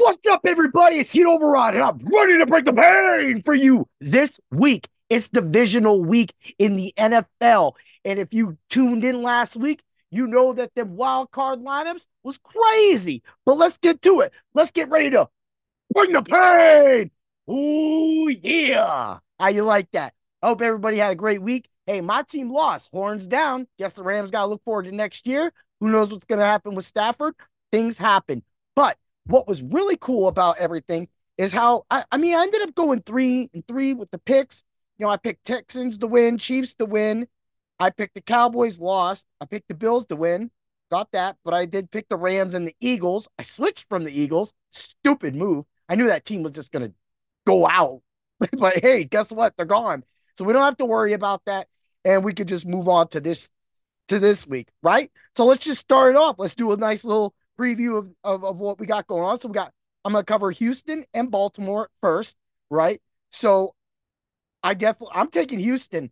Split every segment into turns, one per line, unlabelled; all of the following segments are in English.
What's up, everybody? It's Heat Override, and I'm ready to break the pain for you this week. It's divisional week in the NFL. And if you tuned in last week, you know that them wild card lineups was crazy. But let's get to it. Let's get ready to bring the pain. Ooh, yeah. How you like that? I hope everybody had a great week. Hey, my team lost. Horns down. Guess the Rams got to look forward to next year. Who knows what's going to happen with Stafford? Things happen. But what was really cool about everything is how I, I mean I ended up going three and three with the picks. You know, I picked Texans to win, Chiefs to win. I picked the Cowboys, lost. I picked the Bills to win, got that, but I did pick the Rams and the Eagles. I switched from the Eagles. Stupid move. I knew that team was just gonna go out. but hey, guess what? They're gone. So we don't have to worry about that. And we could just move on to this to this week, right? So let's just start it off. Let's do a nice little preview of, of, of what we got going on. So we got, I'm going to cover Houston and Baltimore first, right? So I definitely, I'm taking Houston.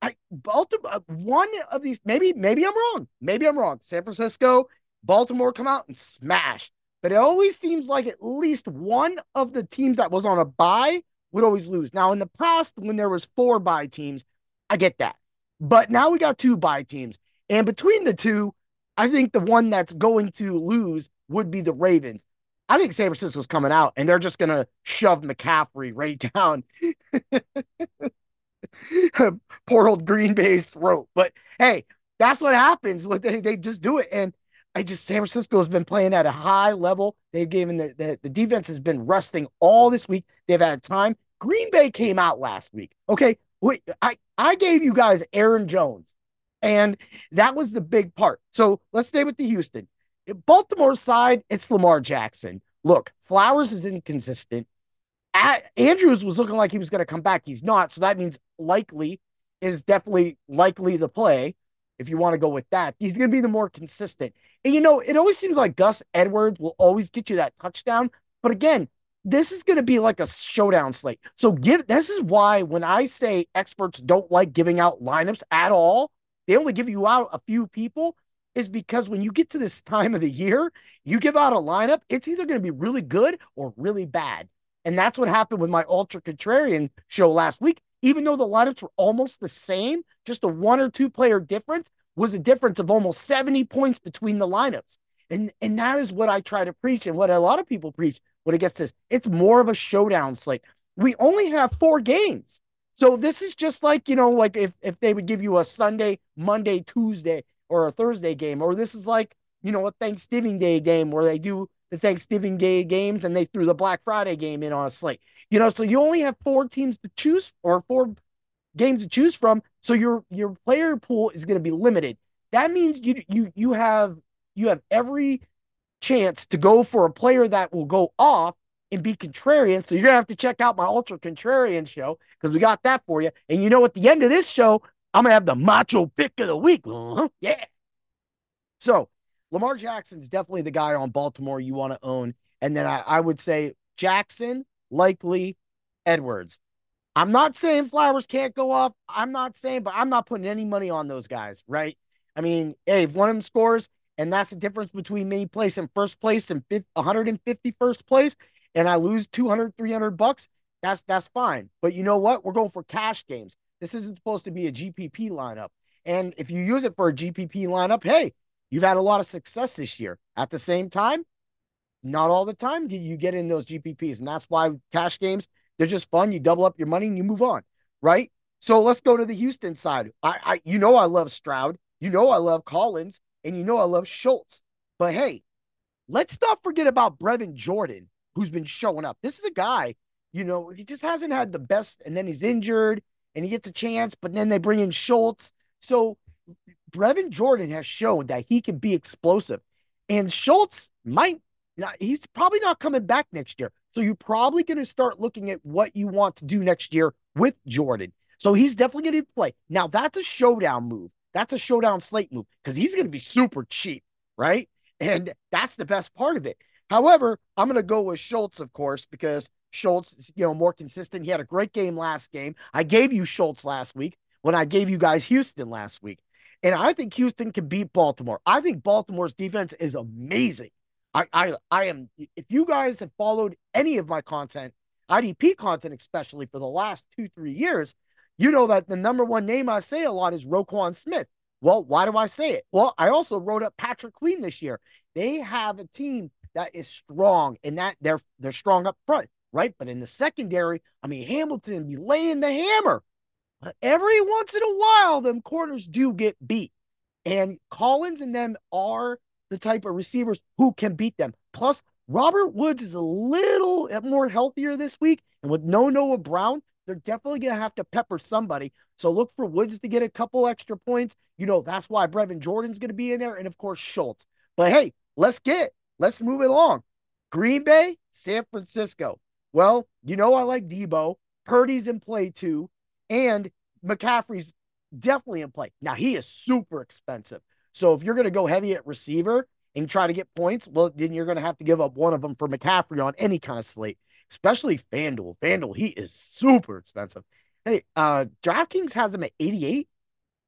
I Baltimore, uh, one of these, maybe, maybe I'm wrong. Maybe I'm wrong. San Francisco, Baltimore come out and smash. But it always seems like at least one of the teams that was on a bye would always lose. Now, in the past, when there was four bye teams, I get that. But now we got two bye teams. And between the two, I think the one that's going to lose would be the Ravens. I think San Francisco's coming out and they're just going to shove McCaffrey right down poor old Green Bay's throat. But hey, that's what happens. They, they just do it. And I just San Francisco has been playing at a high level. They've given the, the, the defense has been resting all this week. They've had time. Green Bay came out last week. Okay. Wait, I, I gave you guys Aaron Jones. And that was the big part. So let's stay with the Houston. Baltimore side, it's Lamar Jackson. Look, Flowers is inconsistent. At, Andrews was looking like he was going to come back. He's not. So that means likely is definitely likely the play if you want to go with that. He's going to be the more consistent. And you know, it always seems like Gus Edwards will always get you that touchdown. But again, this is going to be like a showdown slate. So give this is why when I say experts don't like giving out lineups at all, they only give you out a few people is because when you get to this time of the year, you give out a lineup, it's either going to be really good or really bad. And that's what happened with my Ultra Contrarian show last week. Even though the lineups were almost the same, just a one or two player difference was a difference of almost 70 points between the lineups. And, and that is what I try to preach and what a lot of people preach when it gets this. It's more of a showdown slate. We only have four games. So this is just like, you know, like if, if they would give you a Sunday, Monday, Tuesday, or a Thursday game, or this is like, you know, a Thanksgiving Day game where they do the Thanksgiving Day games and they threw the Black Friday game in on a slate. You know, so you only have four teams to choose or four games to choose from. So your your player pool is going to be limited. That means you you you have you have every chance to go for a player that will go off and be contrarian. So you're gonna have to check out my ultra contrarian show because we got that for you. And you know, at the end of this show, I'm gonna have the macho pick of the week. Uh-huh. Yeah. So Lamar Jackson's definitely the guy on Baltimore you want to own. And then I, I would say Jackson, likely Edwards. I'm not saying Flowers can't go off. I'm not saying, but I'm not putting any money on those guys, right? I mean, hey, if one of them scores, and that's the difference between me placing first place and 151st place, and I lose 200, 300 bucks, that's that's fine. But you know what? We're going for cash games. This isn't supposed to be a GPP lineup. And if you use it for a GPP lineup, hey, you've had a lot of success this year. At the same time, not all the time do you get in those GPPs. And that's why cash games, they're just fun. You double up your money and you move on, right? So let's go to the Houston side. I, I you know I love Stroud. You know I love Collins. And you know I love Schultz. But hey, let's not forget about Brevin Jordan who's been showing up. This is a guy, you know, he just hasn't had the best, and then he's injured and he gets a chance, but then they bring in Schultz. So Brevin Jordan has shown that he can be explosive. And Schultz might not, he's probably not coming back next year. So you're probably going to start looking at what you want to do next year with Jordan. So he's definitely going to play. Now that's a showdown move. That's a showdown slate move because he's going to be super cheap, right? And that's the best part of it. However, I'm going to go with Schultz, of course, because Schultz is, you know, more consistent. He had a great game last game. I gave you Schultz last week when I gave you guys Houston last week. And I think Houston can beat Baltimore. I think Baltimore's defense is amazing. I, I, I am. If you guys have followed any of my content, IDP content, especially for the last two, three years, you know that the number one name I say a lot is Roquan Smith. Well, why do I say it? Well, I also wrote up Patrick Queen this year. They have a team that is strong and that they're they're strong up front, right? But in the secondary, I mean Hamilton be laying the hammer. But every once in a while, them corners do get beat. And Collins and them are the type of receivers who can beat them. Plus, Robert Woods is a little more healthier this week. And with no Noah Brown, they're definitely going to have to pepper somebody. So look for Woods to get a couple extra points. You know, that's why Brevin Jordan's going to be in there. And of course, Schultz. But hey, let's get, let's move it along. Green Bay, San Francisco. Well, you know, I like Deebo. Purdy's in play too. And McCaffrey's definitely in play. Now, he is super expensive. So if you're going to go heavy at receiver and try to get points, well, then you're going to have to give up one of them for McCaffrey on any kind of slate, especially FanDuel. FanDuel, he is super expensive. Hey, uh, DraftKings has him at 88,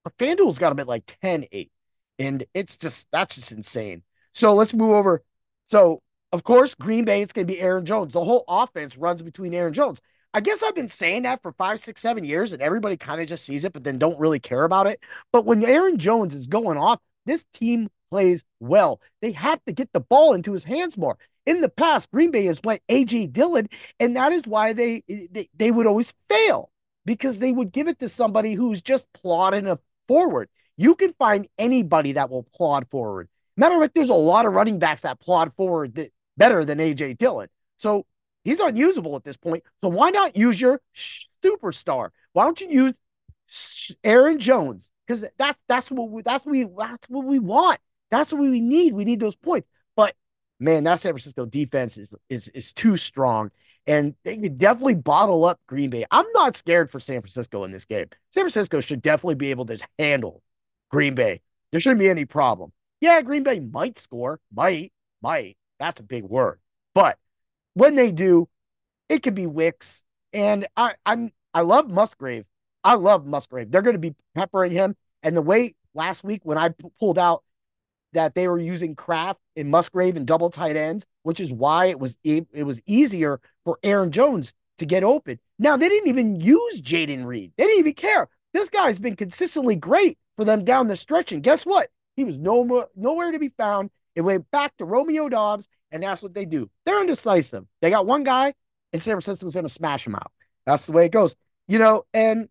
but FanDuel's got him at like 10 8. And it's just, that's just insane. So let's move over. So, of course, Green Bay, it's going to be Aaron Jones. The whole offense runs between Aaron Jones. I guess I've been saying that for five, six, seven years, and everybody kind of just sees it, but then don't really care about it. But when Aaron Jones is going off, this team plays well. They have to get the ball into his hands more. In the past, Green Bay has went AJ Dillon, and that is why they, they they would always fail because they would give it to somebody who's just plodding a forward. You can find anybody that will plod forward. Matter of fact, there's a lot of running backs that plod forward that, better than AJ Dillon. So he's unusable at this point. So why not use your superstar? Why don't you use Aaron Jones? Because that's that's what we, that's what we that's what we want. That's what we need. We need those points. But man, that San Francisco defense is is is too strong. And they could definitely bottle up Green Bay. I'm not scared for San Francisco in this game. San Francisco should definitely be able to handle Green Bay. There shouldn't be any problem. Yeah, Green Bay might score, might, might. That's a big word. But when they do, it could be Wicks. And I, I'm I love Musgrave. I love Musgrave. They're going to be peppering him. And the way last week when I p- pulled out that they were using Kraft and Musgrave and double tight ends, which is why it was it, it was easier for Aaron Jones to get open. Now they didn't even use Jayden Reed. They didn't even care. This guy's been consistently great for them down the stretch. And guess what? He was no more, nowhere to be found. It went back to Romeo Doubs, and that's what they do. They're indecisive. They got one guy, and San Francisco's going to smash him out. That's the way it goes. You know, and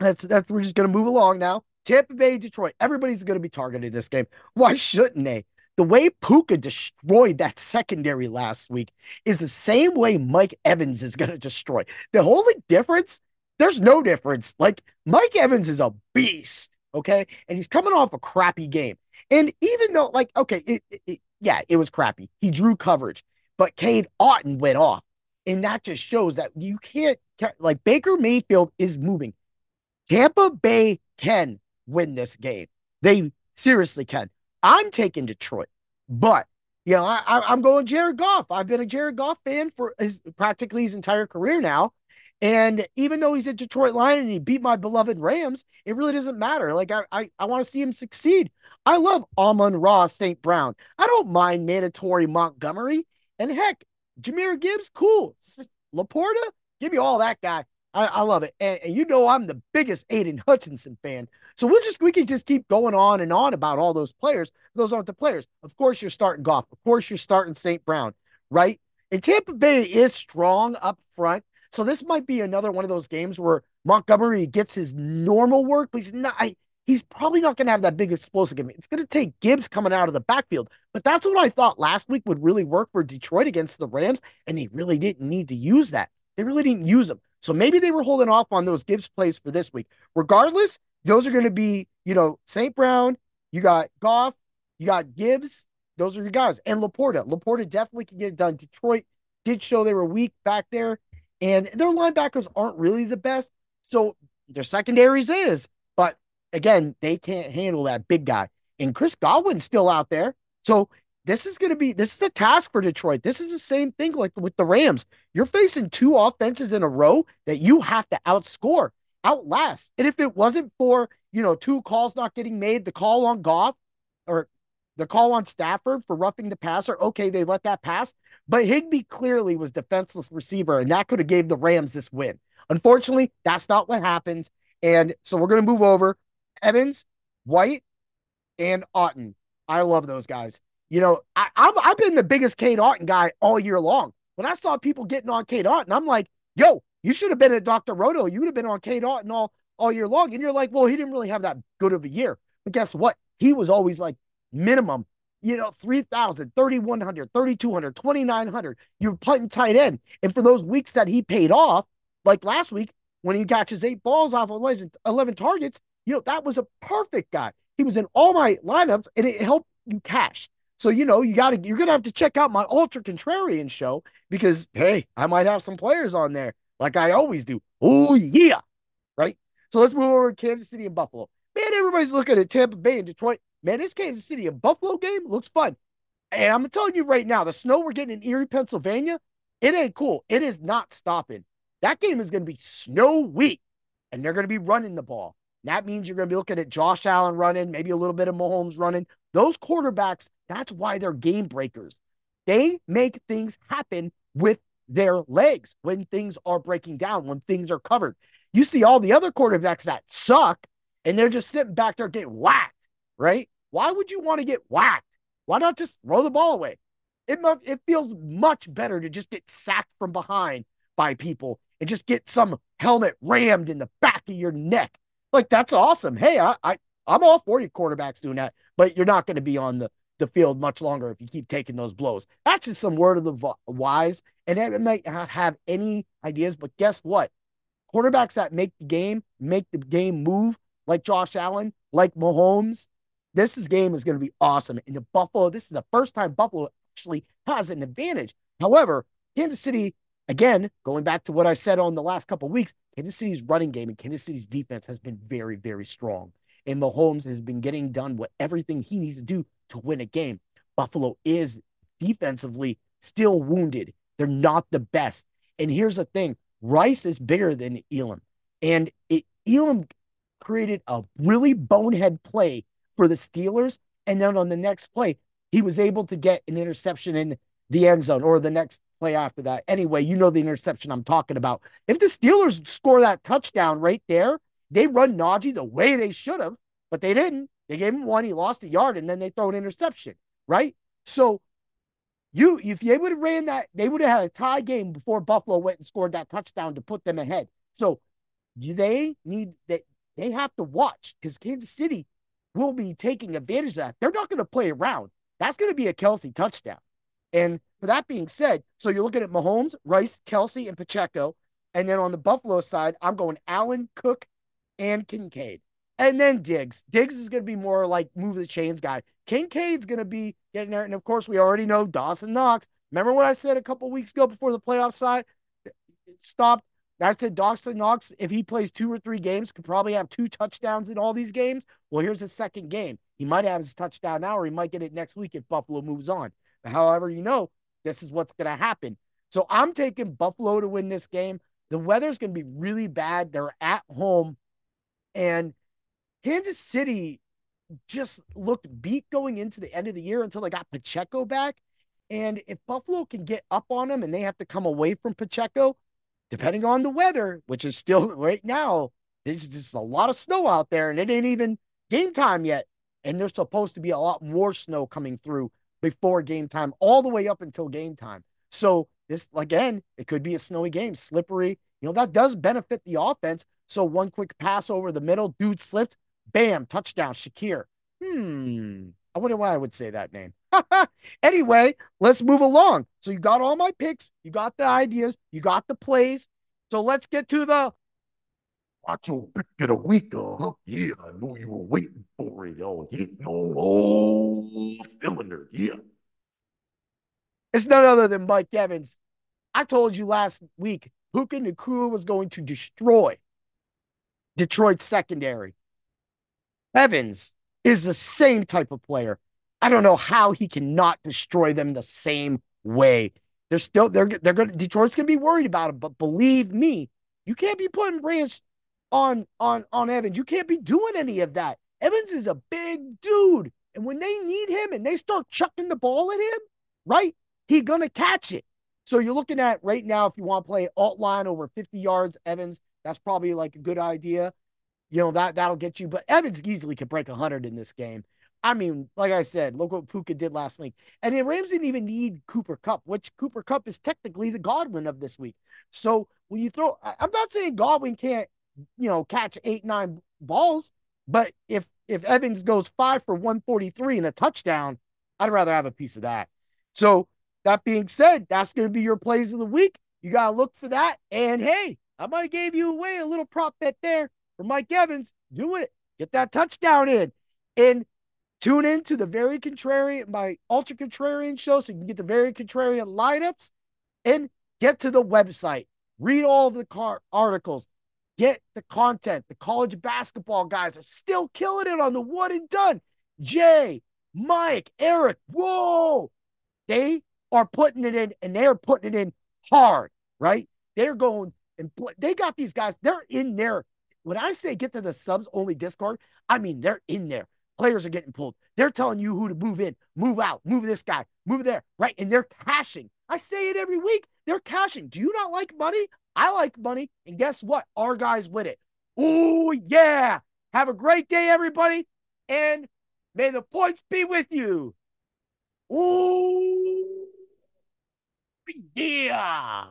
that's that's we're just gonna move along now. Tampa Bay, Detroit. Everybody's gonna be targeted this game. Why shouldn't they? The way Puka destroyed that secondary last week is the same way Mike Evans is gonna destroy. The only difference, there's no difference. Like Mike Evans is a beast, okay, and he's coming off a crappy game. And even though, like, okay, it, it, yeah, it was crappy. He drew coverage, but Cade Otton went off. And that just shows that you can't, like, Baker Mayfield is moving. Tampa Bay can win this game. They seriously can. I'm taking Detroit, but you know, I, I, am going Jared Goff. I've been a Jared Goff fan for his practically his entire career now. And even though he's a Detroit Lion and he beat my beloved Rams, it really doesn't matter. Like I I, I want to see him succeed. I love Amon-Ra St. Brown. I don't mind mandatory Montgomery. And heck, Jahmyr Gibbs, cool. LaPorta, give me all that guy. I, I love it. And, and, you know I'm the biggest Aidan Hutchinson fan. So we'll just we can just keep going on and on about all those players. Those aren't the players. Of course you're starting Goff. Of course you're starting St. Brown, right? And Tampa Bay is strong up front. So this might be another one of those games where Montgomery gets his normal work, but he's not I, he's probably not going to have that big explosive game. It's going to take Gibbs coming out of the backfield. But that's what I thought last week would really work for Detroit against the Rams, and they really didn't need to use that. They really didn't use them. So maybe they were holding off on those Gibbs plays for this week. Regardless, those are going to be, you know, St. Brown, you got Goff, you got Gibbs. Those are your guys. And LaPorta. LaPorta definitely can get it done. Detroit did show they were weak back there, and their linebackers aren't really the best. So their secondaries is, but again, they can't handle that big guy. And Chris Godwin's still out there. So this is going to be this is a task for Detroit. This is the same thing like with the Rams. You're facing two offenses in a row that you have to outscore, outlast. And if it wasn't for, you know, two calls not getting made, the call on Goff or the call on Stafford for roughing the passer, okay, they let that pass, but Higbee clearly was defenseless receiver, and that could have gave the Rams this win. Unfortunately, that's not what happens. And so we're going to move over. Evans, White, and Otton. I love those guys. You know, I, I'm, I've been the biggest Cade Otton guy all year long. When I saw people getting on Cade Otton, I'm like, yo, you should have been at Dr. Roto. You would have been on Cade Otton all, all year long. And you're like, well, he didn't really have that good of a year. But guess what? He was always like minimum, you know, 3,000, 3,100, 3,200, 2,900. You're putting tight end. And for those weeks that he paid off, like last week when he catches eight balls off of 11, 11 targets, you know, that was a perfect guy. He was in all my lineups and it helped you cash. So, you know, you got to, you're going to have to check out my Ultra Contrarian show because, hey, I might have some players on there like I always do. Oh, yeah. Right. So let's move over to Kansas City and Buffalo. Man, everybody's looking at Tampa Bay and Detroit. Man, this Kansas City and Buffalo game looks fun. And I'm telling you right now, the snow we're getting in Erie, Pennsylvania, it ain't cool. It is not stopping. That game is going to be snowy, and they're going to be running the ball. That means you're going to be looking at Josh Allen running, maybe a little bit of Mahomes running. Those quarterbacks, that's why they're game breakers. They make things happen with their legs when things are breaking down, when things are covered. You see all the other quarterbacks that suck, and they're just sitting back there getting whacked, right? Why would you want to get whacked? Why not just throw the ball away? It, it feels much better to just get sacked from behind by people and just get some helmet rammed in the back of your neck. Like that's awesome. Hey, I, I I'm all for you quarterbacks doing that, but you're not going to be on the the field much longer if you keep taking those blows. That's just some word of the wise, and it might not have any ideas, but guess what? Quarterbacks that make the game, make the game move, like Josh Allen, like Mahomes. This is game is going to be awesome. And the Buffalo, this is the first time Buffalo actually has an advantage. However, Kansas City again, going back to what I said on the last couple weeks, Kansas City's running game and Kansas City's defense has been very, very strong. And Mahomes has been getting done what everything he needs to do to win a game. Buffalo is defensively still wounded. They're not the best. And here's the thing Rice is bigger than Elam. And it, Elam created a really bonehead play for the Steelers. And then on the next play, he was able to get an interception in the end zone or the next play after that. Anyway, you know the interception I'm talking about. If the Steelers score that touchdown right there, they run Najee the way they should have, but they didn't. They gave him one, he lost a yard, and then they throw an interception, right? So you if you would have ran that, they would have had a tie game before Buffalo went and scored that touchdown to put them ahead. So they need that they have to watch because Kansas City will be taking advantage of that. They're not going to play around. That's going to be a Kelce touchdown. And for that being said, so you're looking at Mahomes, Rice, Kelce, and Pacheco. And then on the Buffalo side, I'm going Allen, Cook, and Kincaid. And then Diggs. Diggs is going to be more like move the chains guy. Kincaid's going to be getting there. And of course, we already know Dawson Knox. Remember what I said a couple weeks ago before the playoff side stopped? I said Dawson Knox, if he plays two or three games, could probably have two touchdowns in all these games. Well, here's his second game. He might have his touchdown now, or he might get it next week if Buffalo moves on. However, you know, this is what's going to happen. So I'm taking Buffalo to win this game. The weather's going to be really bad. They're at home. And Kansas City just looked beat going into the end of the year until they got Pacheco back. And if Buffalo can get up on them and they have to come away from Pacheco, depending on the weather, which is still right now, there's just a lot of snow out there and it ain't even game time yet. And there's supposed to be a lot more snow coming through before game time, all the way up until game time. So this again, it could be a snowy game, slippery. You know, that does benefit the offense. So one quick pass over the middle, dude slipped, bam, touchdown, Shakir. Hmm. I wonder why I would say that name. anyway, let's move along. So you got all my picks, you got the ideas, you got the plays. So let's get to the
Macho pick of the week, huh? Yeah, I know you were waiting for it. Oh, hitting on all cylinder. Yeah.
It's none other than Mike Evans. I told you last week, Puka Nacua was going to destroy Detroit's secondary. Evans is the same type of player. I don't know how he cannot destroy them the same way. They're still they're they're going Detroit's to be worried about him, but believe me, you can't be putting Branch on on on Evans. You can't be doing any of that. Evans is a big dude. And when they need him and they start chucking the ball at him, right, he gonna catch it. So you're looking at right now, if you want to play alt line over 50 yards, Evans, that's probably like a good idea. You know, that that'll get you. But Evans easily could break 100 in this game. I mean, like I said, look what Puka did last week. And the Rams didn't even need Cooper Kupp, which Cooper Kupp is technically the Godwin of this week. So when you throw, I'm not saying Godwin can't, you know, catch eight, nine balls, but if if Evans goes five for 143 and a touchdown, I'd rather have a piece of that. So that being said, that's going to be your plays of the week. You got to look for that. And hey, I might have gave you away a little prop bet there for Mike Evans. Do it. Get that touchdown in. And Tune in to the Very Contrarian, my Ultra Contrarian show, so you can get the Very Contrarian lineups and get to the website. Read all of the car articles. Get the content. The college basketball guys are still killing it on the one and done. Jay, Mike, Eric, whoa. They are putting it in and they're putting it in hard, right? They're going and they got these guys, they're in there. When I say get to the subs only Discord, I mean they're in there. Players are getting pulled. They're telling you who to move in, move out, move this guy, move there, right? And they're cashing. I say it every week. They're cashing. Do you not like money? I like money. And guess what? Our guys win it. Oh, yeah. Have a great day, everybody. And may the points be with you. Oh, yeah.